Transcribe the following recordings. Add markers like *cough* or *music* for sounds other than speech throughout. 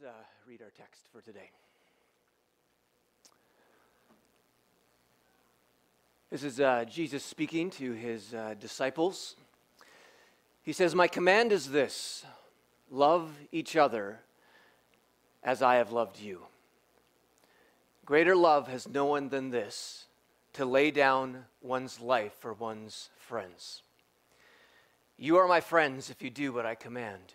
Let's uh, read our text for today. This is uh, Jesus speaking to his uh, disciples. He says, My command is this love each other as I have loved you. Greater love has no one than this to lay down one's life for one's friends. You are my friends if you do what I command.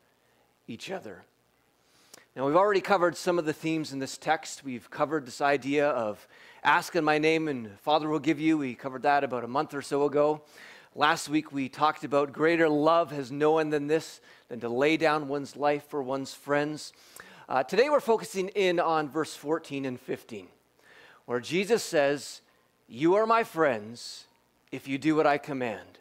each other. Now, we've already covered some of the themes in this text. We've covered this idea of ask in my name and Father will give you. We covered that about a month or so ago. Last week, we talked about greater love has no one than this, than to lay down one's life for one's friends. Uh, today, we're focusing in on verse 14 and 15, where Jesus says, You are my friends if you do what I command.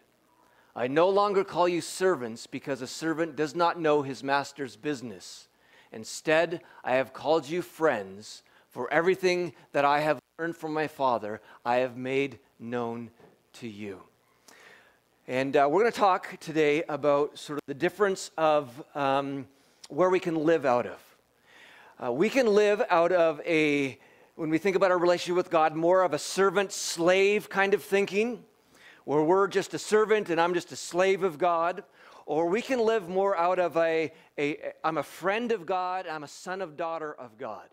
I no longer call you servants because a servant does not know his master's business. Instead, I have called you friends, for everything that I have learned from my Father, I have made known to you. And uh, we're going to talk today about sort of the difference of um, where we can live out of. Uh, we can live out of a, when we think about our relationship with God, more of a servant slave kind of thinking where we're just a servant and I'm just a slave of God, or we can live more out of a, I'm a friend of God, I'm a son of daughter of God.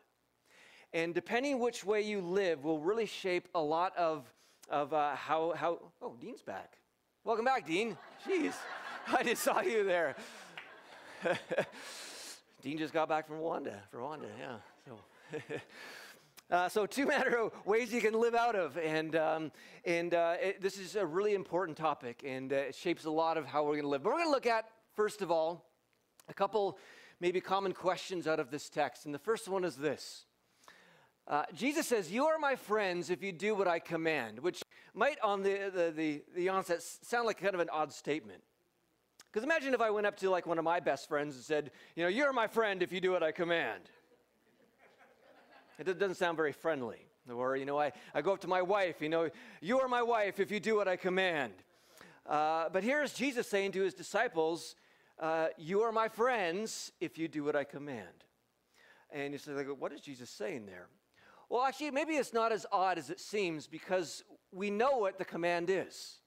And depending which way you live will really shape a lot of, of uh, how, how, oh, Dean's back. Welcome back, Dean. Jeez, *laughs* I just saw you there. *laughs* Dean just got back from Rwanda, from Rwanda, yeah. So. *laughs* Uh, so, two *laughs* matter of ways you can live out of, and um, and uh, it, this is a really important topic, and uh, it shapes a lot of how we're going to live. But we're going to look at first of all a couple maybe common questions out of this text, and the first one is this: uh, Jesus says, "You are my friends if you do what I command," which might, on the the the, the onset, sound like kind of an odd statement. Because imagine if I went up to like one of my best friends and said, "You know, you're my friend if you do what I command." It doesn't sound very friendly. Or, you know, I, I go up to my wife, you know, you are my wife if you do what I command. Uh, but here's Jesus saying to his disciples, uh, You are my friends if you do what I command. And you say, like, What is Jesus saying there? Well, actually, maybe it's not as odd as it seems because we know what the command is.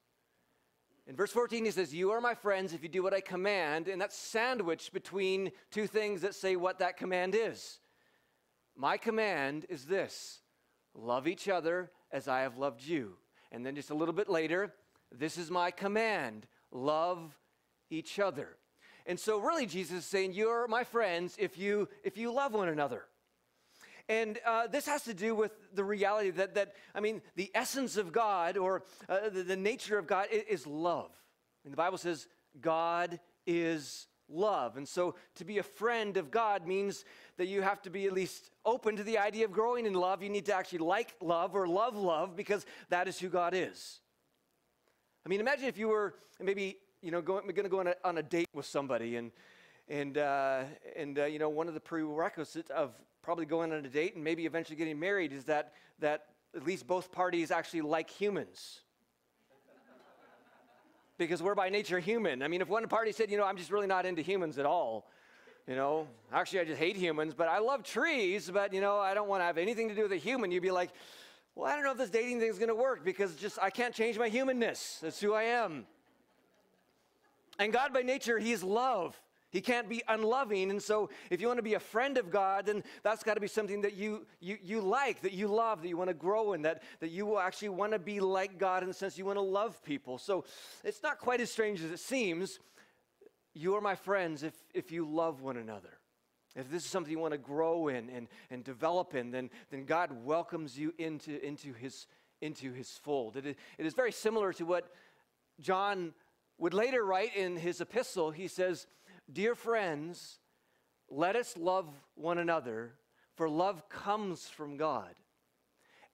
In verse 14, he says, You are my friends if you do what I command. And that's sandwiched between two things that say what that command is. My command is this love each other as I have loved you. And then just a little bit later, this is my command love each other. And so really Jesus is saying you're my friends if you if you love one another. And uh, this has to do with the reality that, that, I mean, the essence of God or uh, the, the, nature of God is, love. And the Bible says God is love. And so to be a friend of God means that you have to be at least open to the idea of growing in love. You need to actually like love or love love because that is who God is. I mean, imagine if you were maybe, you know, going, going to go on a, on a date with somebody and, and, uh, and uh, you know, one of the prerequisites of probably going on a date and maybe eventually getting married is that, that at least both parties actually like humans because we're by nature human. I mean, if one party said, you know, I'm just really not into humans at all, you know, actually, I just hate humans, but I love trees, but, you know, I don't want to have anything to do with a human, you'd be like, well, I don't know if this dating thing is going to work because just I can't change my humanness. That's who I am. And God, by nature, He's love. He can't be unloving. And so, if you want to be a friend of God, then that's got to be something that you, you, you like, that you love, that you want to grow in, that, that you will actually want to be like God in the sense you want to love people. So, it's not quite as strange as it seems. You are my friends if, if you love one another. If this is something you want to grow in and, and develop in, then, then God welcomes you into, into, his, into his fold. It it is very similar to what John would later write in his epistle. He says, Dear friends, let us love one another, for love comes from God.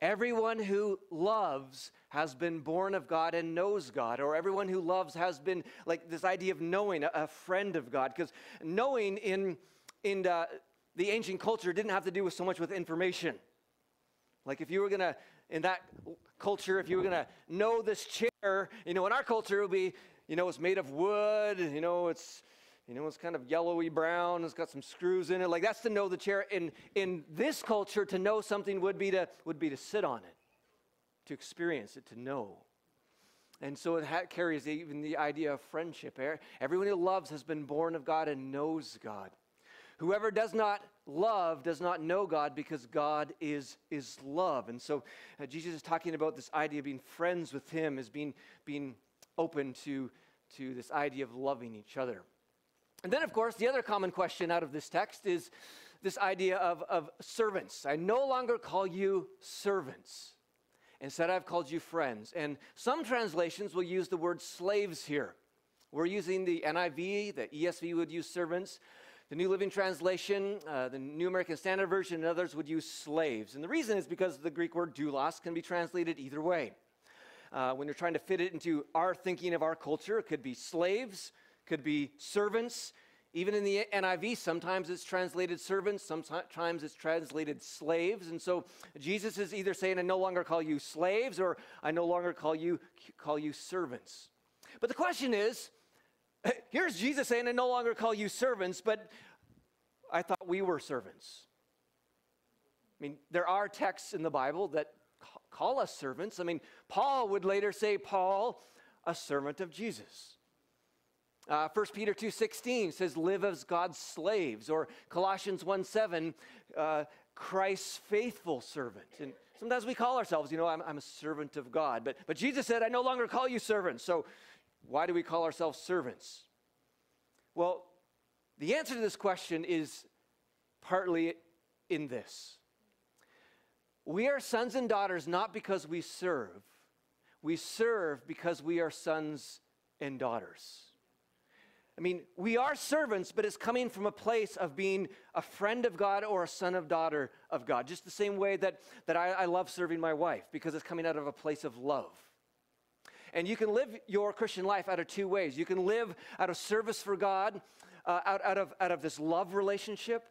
Everyone who loves has been born of God and knows God, or everyone who loves has been like this idea of knowing, a, friend of God. Because knowing in, in the, the ancient culture didn't have to do with so much with information. Like if you were gonna, in that culture, if you were gonna know this chair, you know, in our culture it would be, you know, it's made of wood, you know, it's you know, it's kind of yellowy brown, it's got some screws in it. Like that's to know the chair. In in this culture, to know something would be to would be to sit on it, to experience it, to know. And so it carries even the idea of friendship. Everyone who loves has been born of God and knows God. Whoever does not love does not know God because God is, is love. And so uh, Jesus is talking about this idea of being friends with Him, as being, being open to, to this idea of loving each other. And then, of course, the other common question out of this text is this idea of, of servants. I no longer call you servants. Instead, I've called you friends. And some translations will use the word slaves here. We're using the NIV, the ESV would use servants. The New Living Translation, uh, the New American Standard Version, and others would use slaves. And the reason is because the Greek word doulos can be translated either way. Uh, when you're trying to fit it into our thinking of our culture, it could be slaves, could be servants. Even in the NIV, sometimes it's translated servants, sometimes it's translated slaves. And so Jesus is either saying, I no longer call you slaves, or I no longer call you, call you servants. But the question is *laughs* here's Jesus saying, I no longer call you servants, but I thought we were servants. I mean, there are texts in the Bible that call us servants. I mean, Paul would later say, Paul, a servant of Jesus. Uh, 1 Peter 2.16 says, live as God's slaves. Or Colossians 1.7, uh, Christ's faithful servant. And sometimes we call ourselves, you know, I'm, I'm a servant of God. But, but Jesus said, I no longer call you servants. So why do we call ourselves servants? Well, the answer to this question is partly in this. We are sons and daughters not because we serve, we serve because we are sons and daughters. I mean, we are servants, but it's coming from a place of being a friend of God or a son of daughter of God. Just the same way that, that I, I love serving my wife, because it's coming out of a place of love. And you can live your Christian life out of two ways. You can live out of service for God, uh, out, out, of, out of this love relationship.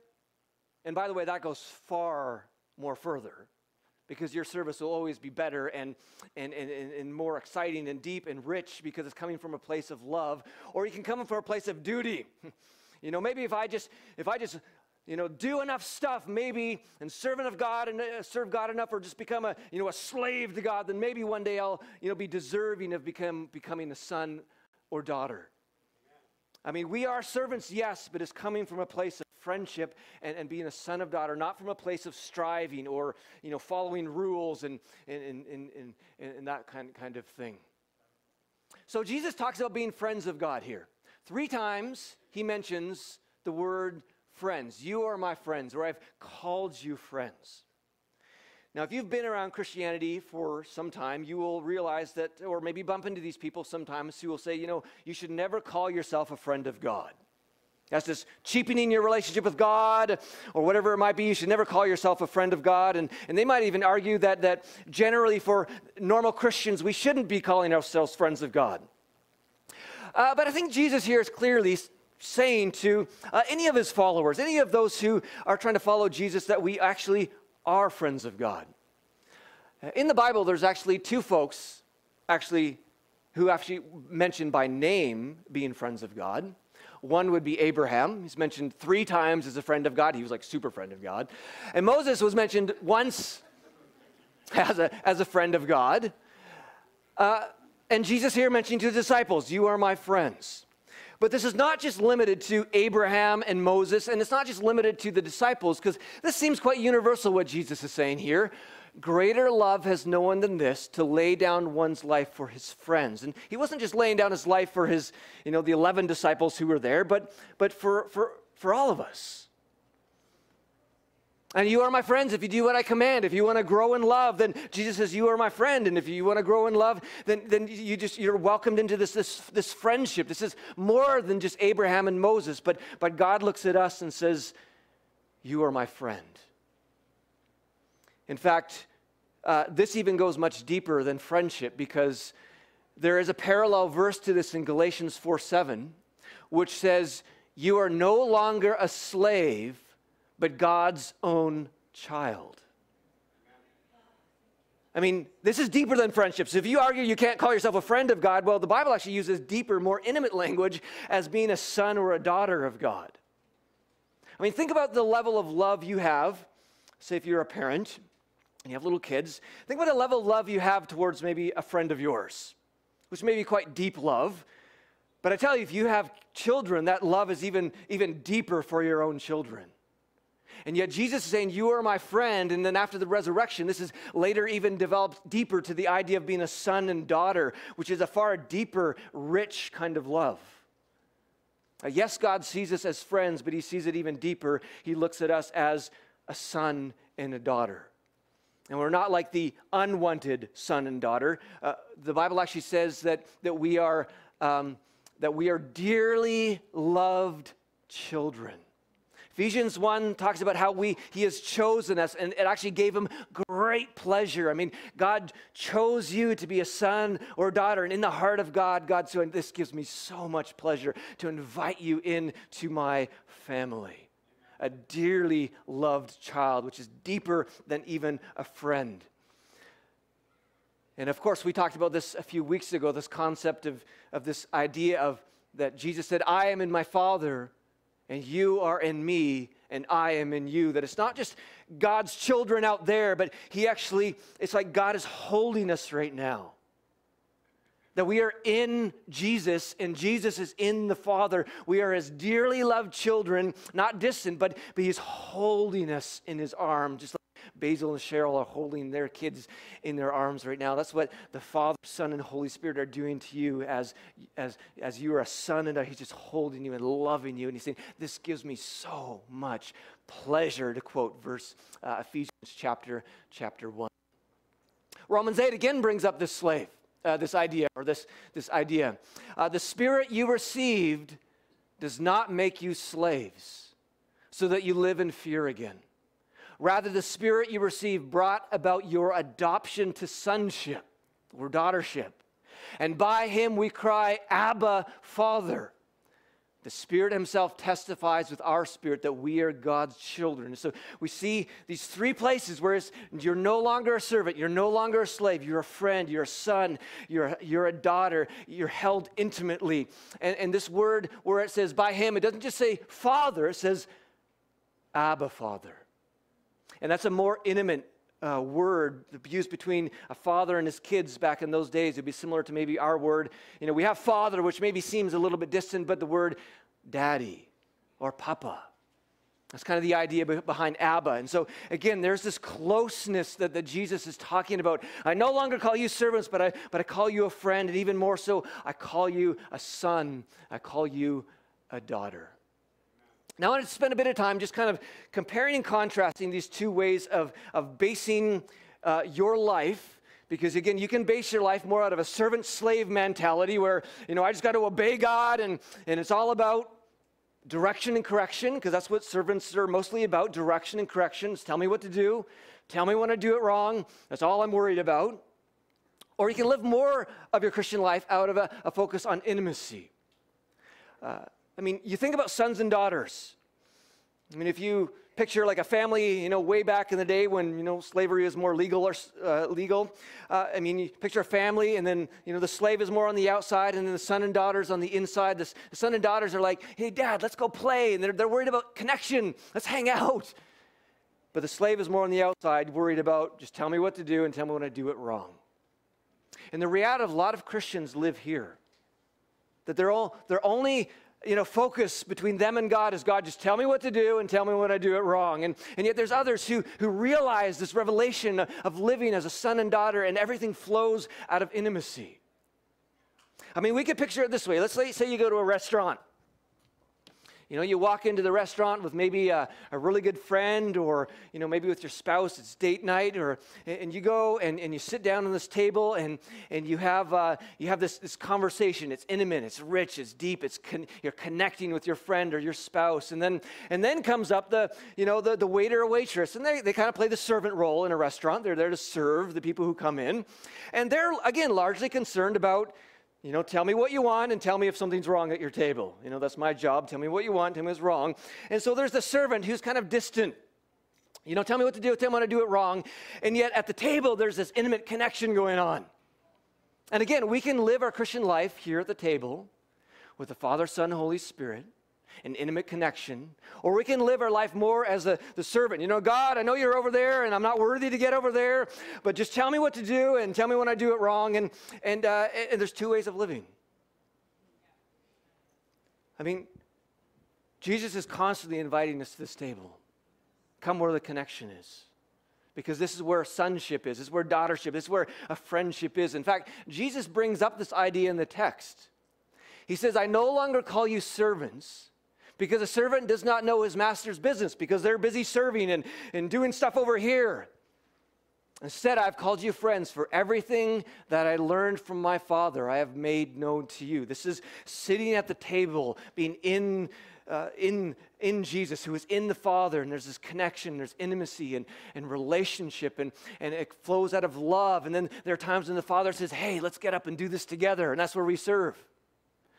And by the way, that goes far more further because your service will always be better and, and, and, and more exciting and deep and rich because it's coming from a place of love. Or you can come from a place of duty. *laughs* You know maybe if i just if i just you know do enough stuff maybe and servant of god and uh, serve god enough or just become a you know a slave to god then maybe one day i'll you know be deserving of become, becoming a son or daughter I mean, we are servants, yes, but it's coming from a place of friendship and, and being a son of daughter, not from a place of striving or, you know, following rules and, and, and, and, and that kind, kind of thing. So Jesus talks about being friends of God here. Three times he mentions the word friends. You are my friends, or I've called you friends. Now, if you've been around Christianity for some time, you will realize that, or maybe bump into these people sometimes who will say, you know, you should never call yourself a friend of God. That's just cheapening your relationship with God or whatever it might be. You should never call yourself a friend of God. And, and they might even argue that, that generally for normal Christians, we shouldn't be calling ourselves friends of God. Uh, but I think Jesus here is clearly saying to uh, any of his followers, any of those who are trying to follow Jesus, that we actually are friends of God. In the Bible, there's actually two folks actually who actually mentioned by name being friends of God. One would be Abraham. He's mentioned three times as a friend of God. He was like super friend of God. And Moses was mentioned once *laughs* as a, as a friend of God. Uh, and Jesus here mentioning to the disciples, You are my friends. But this is not just limited to Abraham and Moses, and it's not just limited to the disciples, because this seems quite universal what Jesus is saying here. Greater love has no one than this to lay down one's life for his friends. And he wasn't just laying down his life for his, you know, the 11 disciples who were there, but, but for, for, for all of us. And you are my friends if you do what I command. If you want to grow in love, then Jesus says, You are my friend. And if you want to grow in love, then, then you just you're welcomed into this, this, this friendship. This is more than just Abraham and Moses, but, but God looks at us and says, You are my friend. In fact, uh, this even goes much deeper than friendship because there is a parallel verse to this in Galatians 4 7, which says, You are no longer a slave but God's own child. I mean, this is deeper than friendships. If you argue you can't call yourself a friend of God, well, the Bible actually uses deeper, more intimate *laughs* language as being a son or a daughter of God. I mean, think about the level of love you have. Say, if you're a parent and you have little kids, think about the level of love you have towards maybe a friend of yours, which may be quite deep love. But I tell you, if you have children, that love is even, even deeper for your own children. And yet Jesus is saying, You are my friend. And then after the resurrection, this is later even developed deeper to the idea of being a son and daughter, which is a far deeper, rich kind of love. Uh, yes, God sees us as friends, but he sees it even deeper. He looks at us as a son and a daughter. And we're not like the unwanted son and daughter. Uh, the Bible actually says that, that, we are, um, that we are dearly loved children. Ephesians 1 talks about how we he has chosen us and it actually gave him great pleasure. I mean, God chose you to be a son or daughter and in the heart of God, God said, this gives me so much pleasure to invite you into my family. A dearly loved child, which is deeper than even a friend. And of course, we talked about this a few weeks ago, this concept of, of this idea of that Jesus said, I am in my Father and you are in me and I am in you. That it's not just God's children out there, but He actually, it's like God is holding us right now. That we are in Jesus and Jesus is in the Father. We are His dearly loved children, not distant, but, but He's holding us in His arm, just like Basil and Cheryl are holding their kids in their arms right now. That's what the Father, Son, and Holy Spirit are doing to you as, as, as you are a son and He's just holding you and loving you. And He's saying, This gives me so much pleasure, to quote verse uh, Ephesians chapter, chapter 1. Romans 8 again brings up this slave, uh, this idea, or this, this idea. Uh, the spirit you received does not make you slaves so that you live in fear again. Rather, the Spirit you received brought about your adoption to sonship or daughtership. And by him we cry, Abba, Father. The Spirit Himself testifies with our spirit that we are God's children. So we see these three places where you're no longer a servant, you're no longer a slave, you're a friend, you're a son, you're, you're a daughter, you're held intimately. And, and this word where it says by Him, it doesn't just say Father, it says Abba, Father. And that's a more intimate uh, word used between a father and his kids back in those days. It'd be similar to maybe our word. You know, we have father, which maybe seems a little bit distant, but the word daddy or papa. That's kind of the idea behind Abba. And so, again, there's this closeness that, that Jesus is talking about. I no longer call you servants, but I, but I call you a friend. And even more so, I call you a son. I call you a daughter. Now, I want to spend a bit of time just kind of comparing and contrasting these two ways of, of basing uh, your life. Because again, you can base your life more out of a servant slave mentality where, you know, I just got to obey God and, and it's all about direction and correction, because that's what servants are mostly about direction and corrections. Tell me what to do, tell me when I do it wrong. That's all I'm worried about. Or you can live more of your Christian life out of a, a focus on intimacy. Uh, I mean, you think about sons and daughters. I mean, if you picture like a family, you know, way back in the day when, you know, slavery was more legal or uh, legal. Uh, I mean, you picture a family and then, you know, the slave is more on the outside and then the son and daughters on the inside. The, the son and daughters are like, hey, dad, let's go play. And they're, they're worried about connection. Let's hang out. But the slave is more on the outside, worried about just tell me what to do and tell me when I do it wrong. And the reality of a lot of Christians live here. That they're all, they're only you know, focus between them and God is God, just tell me what to do and tell me when I do it wrong. And, and yet there's others who, who realize this revelation of living as a son and daughter, and everything flows out of intimacy. I mean, we could picture it this way. Let's say, say you go to a restaurant. You know, you walk into the restaurant with maybe a, a, really good friend, or, you know, maybe with your spouse, it's date night, or, and you go and, and you sit down on this table and, and you have, uh, you have this, this conversation. It's intimate, it's rich, it's deep, it's con- you're connecting with your friend or your spouse. And then, and then comes up the, you know, the, the waiter or waitress, and they, they kind of play the servant role in a restaurant. They're there to serve the people who come in. And they're, again, largely concerned about you know, tell me what you want and tell me if something's wrong at your table. You know, that's my job. Tell me what you want, tell me what's wrong. And so there's the servant who's kind of distant. You know, tell me what to do, tell me when to do it wrong. And yet at the table, there's this intimate connection going on. And again, we can live our Christian life here at the table with the Father, Son, Holy Spirit an intimate connection. Or we can live our life more as a, the servant. You know, God, I know you're over there and I'm not worthy to get over there, but just tell me what to do and tell me when I do it wrong. And, and, uh, and there's two ways of living. I mean, Jesus is constantly inviting us to this table. Come where the connection is. Because this is where sonship is, this is where daughtership, this is where a friendship is. In fact, Jesus brings up this idea in the text. He says, I no longer call you servants because a servant does not know his master's business because they're busy serving and, and doing stuff over here. Instead, I've called you friends, for everything that I learned from my Father I have made known to you. This is sitting at the table, being in, uh, in, in Jesus, who is in the Father, and there's this connection, there's intimacy and, and relationship, and, and it flows out of love. And then there are times when the Father says, Hey, let's get up and do this together, and that's where we serve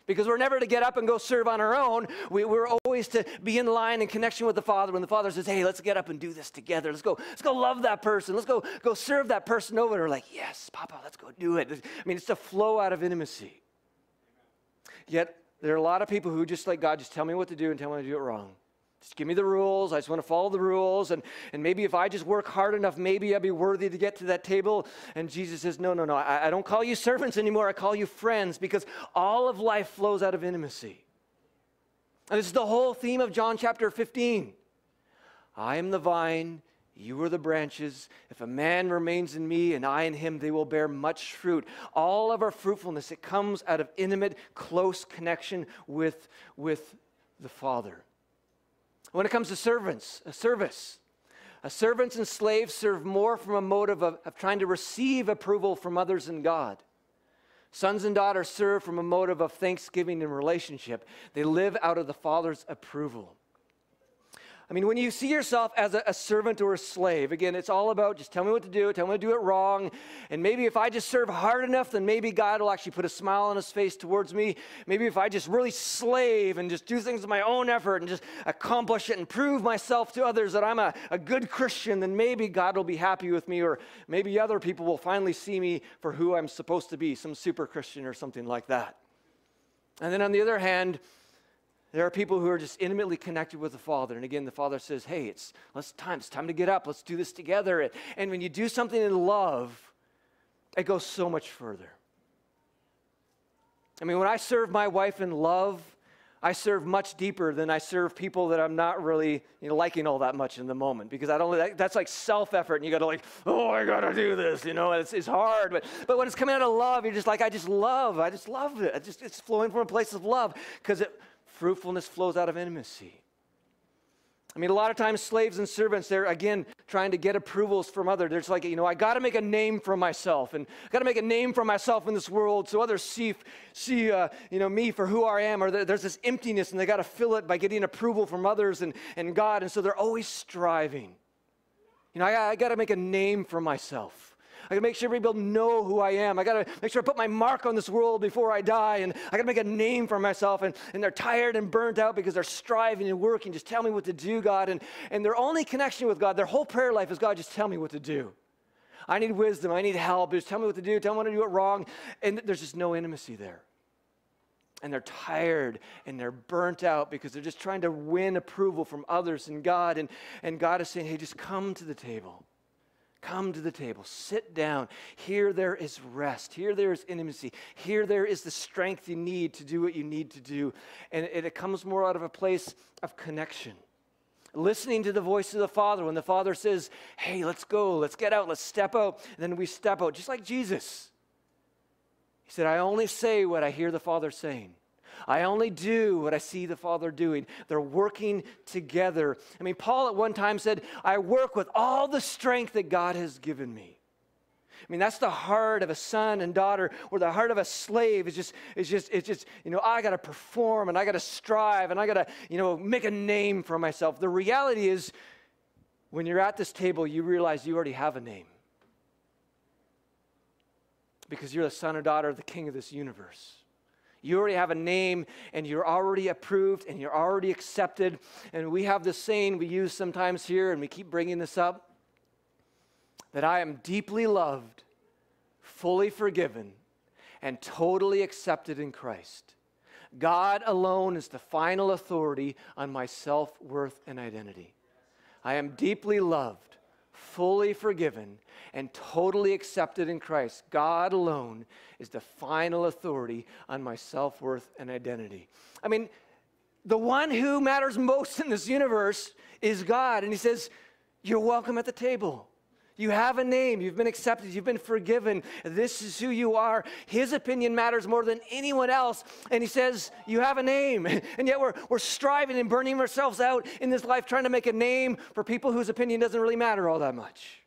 because we're never to get up and go serve on our own. We, are always to be in line and connection with the Father. When the Father says, "Hey, let's get up and do this together. Let's go. Let's go love that person. Let's go go serve that person over." We're like, "Yes, Papa, let's go do it." I mean, it's to flow out of intimacy. Yet there are a lot of people who just like God, just tell me what to do and tell me to do it wrong. Just give me the rules. I just want to follow the rules. And, and maybe if I just work hard enough, maybe I'll be worthy to get to that table. And Jesus says, No, no, no. I, I don't call you servants anymore. I call you friends because all of life flows out of intimacy. And this is the whole theme of John chapter 15. I am the vine, you are the branches. If a man remains in me and I in him, they will bear much fruit. All of our fruitfulness, it comes out of intimate, close connection with, with the Father. When it comes to servants, a service, a servants and slaves serve more from a motive of, of trying to receive approval from others and God. Sons and daughters serve from a motive of thanksgiving and relationship. They live out of the Father's approval. I mean, when you see yourself as a, a, servant or a slave, again, it's all about just tell me what to do, tell me to do it wrong. And maybe if I just serve hard enough, then maybe God will actually put a smile on his face towards me. Maybe if I just really slave and just do things with my own effort and just accomplish it and prove myself to others that I'm a, a good Christian, then maybe God will be happy with me, or maybe other people will finally see me for who I'm supposed to be, some super Christian or something like that. And then on the other hand, there are people who are just intimately connected with the Father. And again, the Father says, hey, it's, time, it's time to get up. Let's do this together. And when you do something in love, it goes so much further. I mean, when I serve my wife in love, I serve much deeper than I serve people that I'm not really you know, liking all that much in the moment because I don't. That's like self effort, and you got to like, oh, I got to do this. You know, it's, it's hard. But but when it's coming out of love, you're just like, I just love. I just love it. It's just it's flowing from a place of love because it Fruitfulness flows out of intimacy. I mean, a lot of times slaves and servants, they're again trying to get approvals from others. They're just like, you know, I got to make a name for myself, and I got to make a name for myself in this world, so others see, see, uh, you know, me for who I am. Or there's this emptiness, and they got to fill it by getting approval from others and, and God, and so they're always striving. You know, I, I got to make a name for myself. I gotta make sure people know who I am. I gotta make sure I put my mark on this world before I die. And I gotta make a name for myself. And, and they're tired and burnt out because they're striving and working. Just tell me what to do, God. And, and their only connection with God, their whole prayer life is God, just tell me what to do. I need wisdom. I need help. Just tell me what to do. Tell me when to do it wrong. And there's just no intimacy there. And they're tired and they're burnt out because they're just trying to win approval from others and God. And, and God is saying, hey, just come to the table. Come to the table, sit down. Here there is rest. Here there is intimacy. Here there is the strength you need to do what you need to do. And it, it comes more out of a place of connection. Listening to the voice of the Father when the Father says, Hey, let's go, let's get out, let's step out. And then we step out, just like Jesus. He said, I only say what I hear the Father saying. I only do what I see the Father doing. They're working together. I mean, Paul at one time said, I work with all the strength that God has given me. I mean, that's the heart of a son and daughter, or the heart of a slave is just, is just, it's just, you know, I got to perform and I got to strive and I got to, you know, make a name for myself. The reality is, when you're at this table, you realize you already have a name because you're the son or daughter of the king of this universe. You already have a name and you're already approved and you're already accepted. And we have this saying we use sometimes here, and we keep bringing this up that I am deeply loved, fully forgiven, and totally accepted in Christ. God alone is the final authority on my self worth and identity. I am deeply loved, fully forgiven, and totally accepted in Christ. God alone is the final authority on my self worth and identity. I mean, the one who matters most in this universe is God. And He says, You're welcome at the table. You have a name. You've been accepted. You've been forgiven. This is who you are. His opinion matters more than anyone else. And he says, You have a name. *laughs* And yet we're, we're striving and burning ourselves out in this life trying to make a name for people whose opinion doesn't really matter all that much.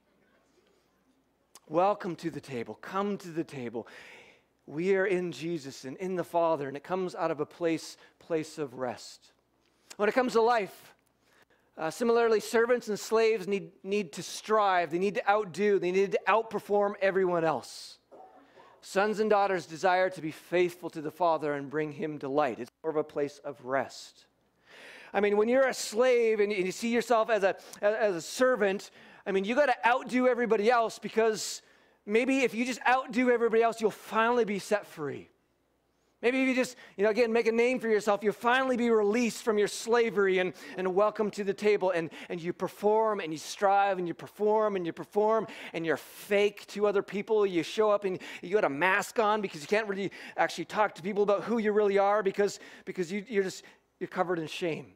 Welcome to the table. Come to the table. We are in Jesus and in the Father, and it comes out of a place, place of rest. When it comes to life, uh, similarly, servants and slaves need, need to strive, they need to outdo, they need to outperform everyone else. Sons and daughters desire to be faithful to the Father and bring Him delight. It's more of a place of rest. I mean, when you're a slave and you see yourself as a, as a servant, I mean, you got to outdo everybody else because maybe if you just outdo everybody else, you'll finally be set free. Maybe if you just, you know, again, make a name for yourself, you'll finally be released from your slavery and, and welcome to the table. And, and you perform and you strive and you perform and you perform and you're fake to other people. You show up and you got a mask on because you can't really actually talk to people about who you really are because, because you, you're just, you're covered in shame.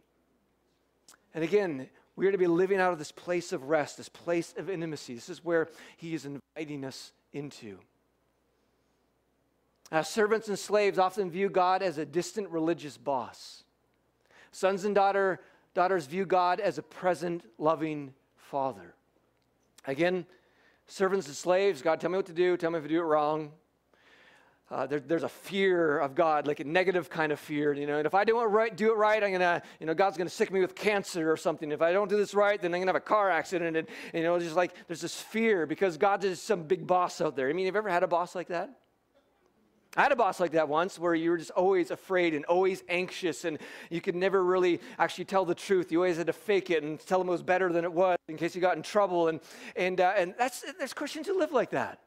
And again, we are to be living out of this place of rest, this place of intimacy. This is where he is inviting us into. Uh, servants and slaves often view God as a distant religious boss. Sons and daughter, daughters view God as a present, loving father. Again, servants and slaves, God, tell me what to do, tell me if I do it wrong. Uh, there, there's a fear of God, like a negative kind of fear, you know. And if I don't right, do it right, I'm gonna, you know, God's gonna sick me with cancer or something. If I don't do this right, then I'm gonna have a car accident, and you know, just like there's this fear because God is some big boss out there. I mean, have you ever had a boss like that? I had a boss like that once where you were just always afraid and always anxious, and you could never really actually tell the truth. You always had to fake it and tell them it was better than it was in case you got in trouble. And, and, uh, and that's, there's Christians who live like that.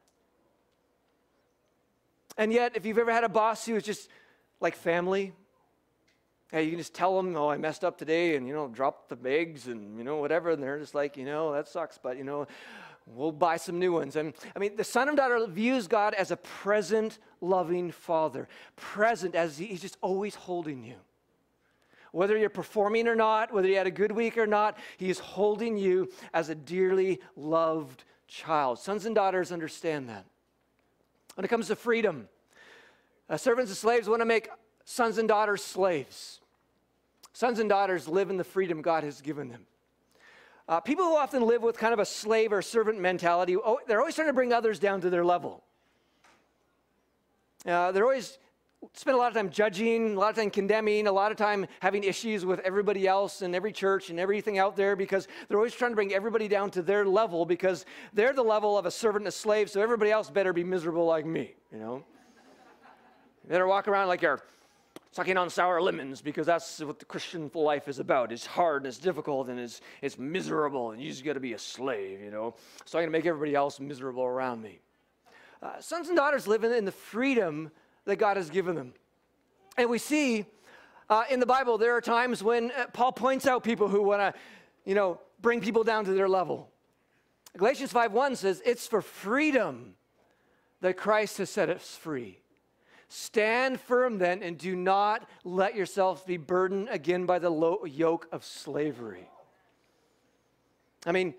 And yet, if you've ever had a boss who is just like family, hey, you can just tell them, oh, I messed up today, and, you know, drop the eggs and, you know, whatever. And they're just like, you know, that sucks, but, you know, We'll buy some new ones. And I mean, the son and daughter views God as a present, loving father. Present as he's just always holding you. Whether you're performing or not, whether you had a good week or not, he is holding you as a dearly loved child. Sons and daughters understand that. When it comes to freedom, uh, servants and slaves want to make sons and daughters slaves. Sons and daughters live in the freedom God has given them. Uh, people who often live with kind of a slave or servant mentality, oh, they're always trying to bring others down to their level. Uh, they're always spend a lot of time judging, a lot of time condemning, a lot of time having issues with everybody else and every church and everything out there because they're always trying to bring everybody down to their level because they're the level of a servant and a slave, so everybody else better be miserable like me, you know? better walk around like you're sucking on sour lemons because that's what the Christian life is about. It's hard and it's difficult and it's, it's miserable and you just got to be a slave, you know. So I'm going to make everybody else miserable around me. Uh, sons and daughters live in, in, the freedom that God has given them. And we see uh, in the Bible there are times when uh, Paul points out people who want to, you know, bring people down to their level. Galatians 5.1 says, it's for freedom that Christ has set us free. Stand firm then, and do not let yourselves be burdened again by the yoke of slavery. I mean,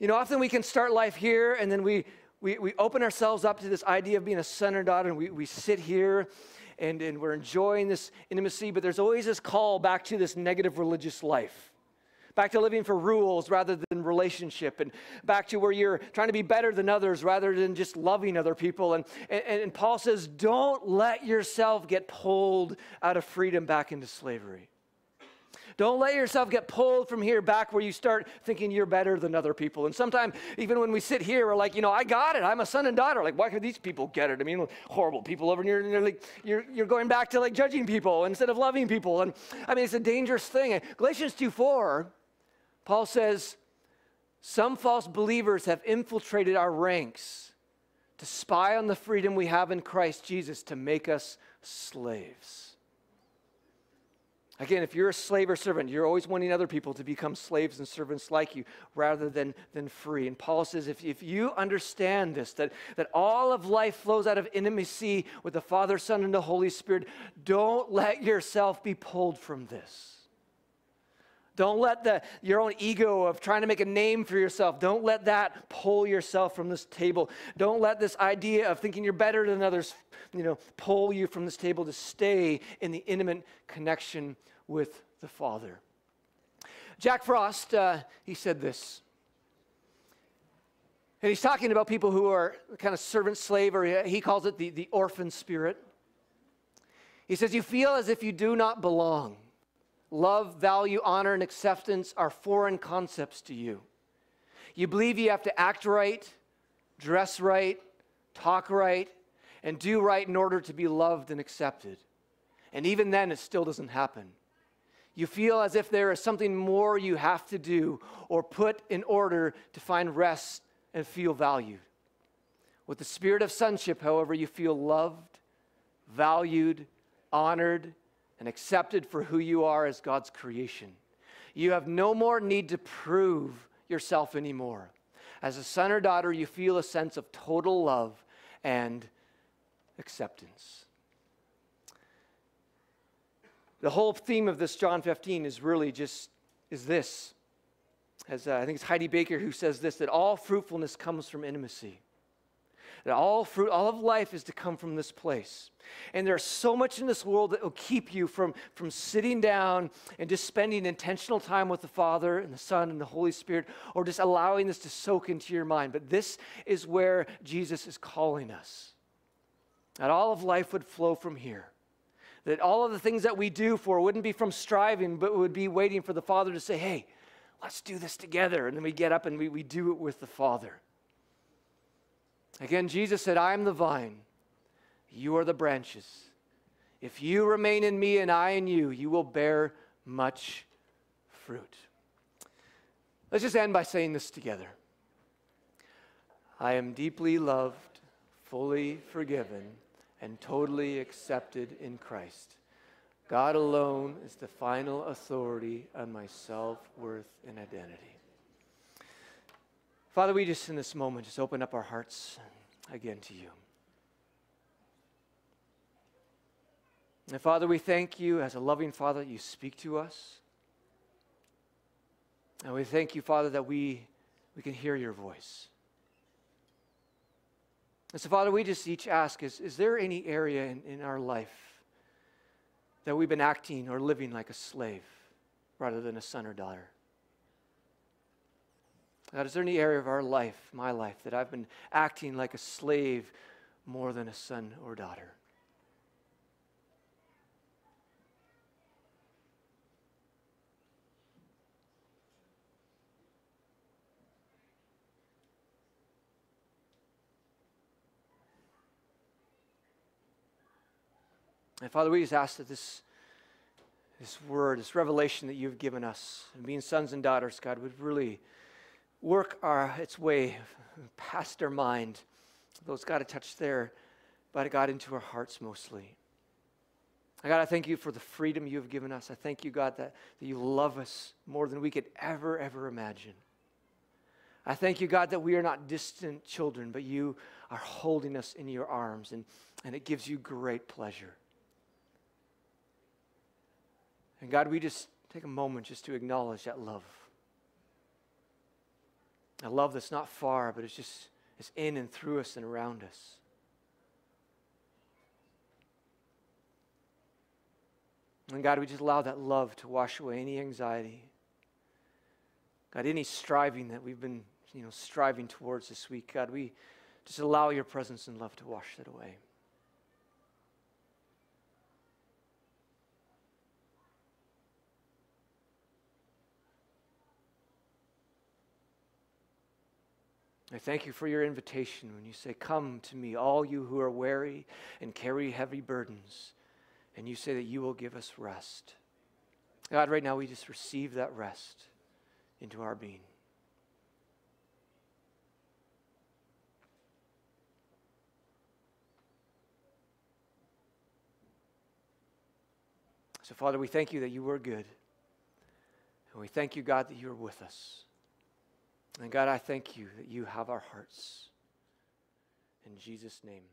you know, often we can start life here and then we, we, we open ourselves up to this idea of being a son or daughter, and we, we sit here and, and we're enjoying this intimacy, but there's always this call back to this negative religious life back to living for rules rather than relationship, and back to where you're trying to be better than others rather than just loving other people. And, and, and Paul says, don't let yourself get pulled out of freedom back into slavery. Don't let yourself get pulled from here back where you start thinking you're better than other people. And sometimes, even when we sit here, we're like, you know, I got it. I'm a son and daughter. Like, why could these people get it? I mean, horrible people over here. And you're like, you're, you're going back to like judging people instead of loving people. And I mean, it's a dangerous thing. Galatians 2 4 Paul says, Some false believers have infiltrated our ranks to spy on the freedom we have in Christ Jesus to make us slaves. Again, if you're a slave or servant, you're always wanting other people to become slaves and servants like you rather than, than free. And Paul says if, if you understand this, that, that all of life flows out of intimacy with the Father, Son, and the Holy Spirit, don't let yourself be pulled from this. Don't let the, your own ego of trying to make a name for yourself, don't let that pull yourself from this table. Don't let this idea of thinking you're better than others, you know, pull you from this table to stay in the intimate connection with the Father. Jack Frost, uh, he said this. And he's talking about people who are kind of servant slave, or he calls it the, the orphan spirit. He says, You feel as if you do not belong. Love, value, honor, and acceptance are foreign concepts to you. You believe you have to act right, dress right, talk right, and do right in order to be loved and accepted. And even then, it still doesn't happen. You feel as if there is something more you have to do or put in order to find rest and feel valued. With the spirit of sonship, however, you feel loved, valued, honored, and accepted for who you are as God's creation. You have no more need to prove yourself anymore. As a son or daughter, you feel a sense of total love and acceptance. The whole theme of this John 15 is really just is this. As uh, I think it's Heidi Baker who says this that all fruitfulness comes from intimacy. That all fruit, all of life is to come from this place. And there's so much in this world that will keep you from, from sitting down and just spending intentional time with the Father and the Son and the Holy Spirit, or just allowing this to soak into your mind. But this is where Jesus is calling us. That all of life would flow from here. That all of the things that we do for wouldn't be from striving, but would be waiting for the Father to say, hey, let's do this together. And then we get up and we, we do it with the Father. Again, Jesus said, I am the vine you are the branches. If you remain in me and I in you, you will bear much fruit. Let's just end by saying this together. I am deeply loved, fully forgiven, and totally accepted in Christ. God alone is the final authority on my self worth and identity. Father, we just in this moment just open up our hearts again to you. And Father, we thank you as a loving Father that you speak to us. And we thank you, Father, that we, we can hear your voice. And so, Father, we just each ask is, is there any area in, in our life that we've been acting or living like a slave rather than a son or daughter? God, is there any area of our life, my life, that I've been acting like a slave more than a son or daughter? And Father, we just ask that this, this word, this revelation that you've given us, and being sons and daughters, God, would really work our, its way past our mind. Though it's got to touch there, but it got into our hearts mostly. I God, I thank you for the freedom you have given us. I thank you, God, that, that you love us more than we could ever, ever imagine. I thank you, God, that we are not distant children, but you are holding us in your arms, and, and it gives you great pleasure. And God, we just take a moment just to acknowledge that love. A love that's not far, but it's just it's in and through us and around us. And God, we just allow that love to wash away any anxiety. God, any striving that we've been, you know, striving towards this week, God, we just allow your presence and love to wash that away. I thank you for your invitation when you say, Come to me, all you who are weary and carry heavy burdens, and you say that you will give us rest. God, right now we just receive that rest into our being. So, Father, we thank you that you were good. And we thank you, God, that you are with us. And God, I thank you that you have our hearts. In Jesus' name.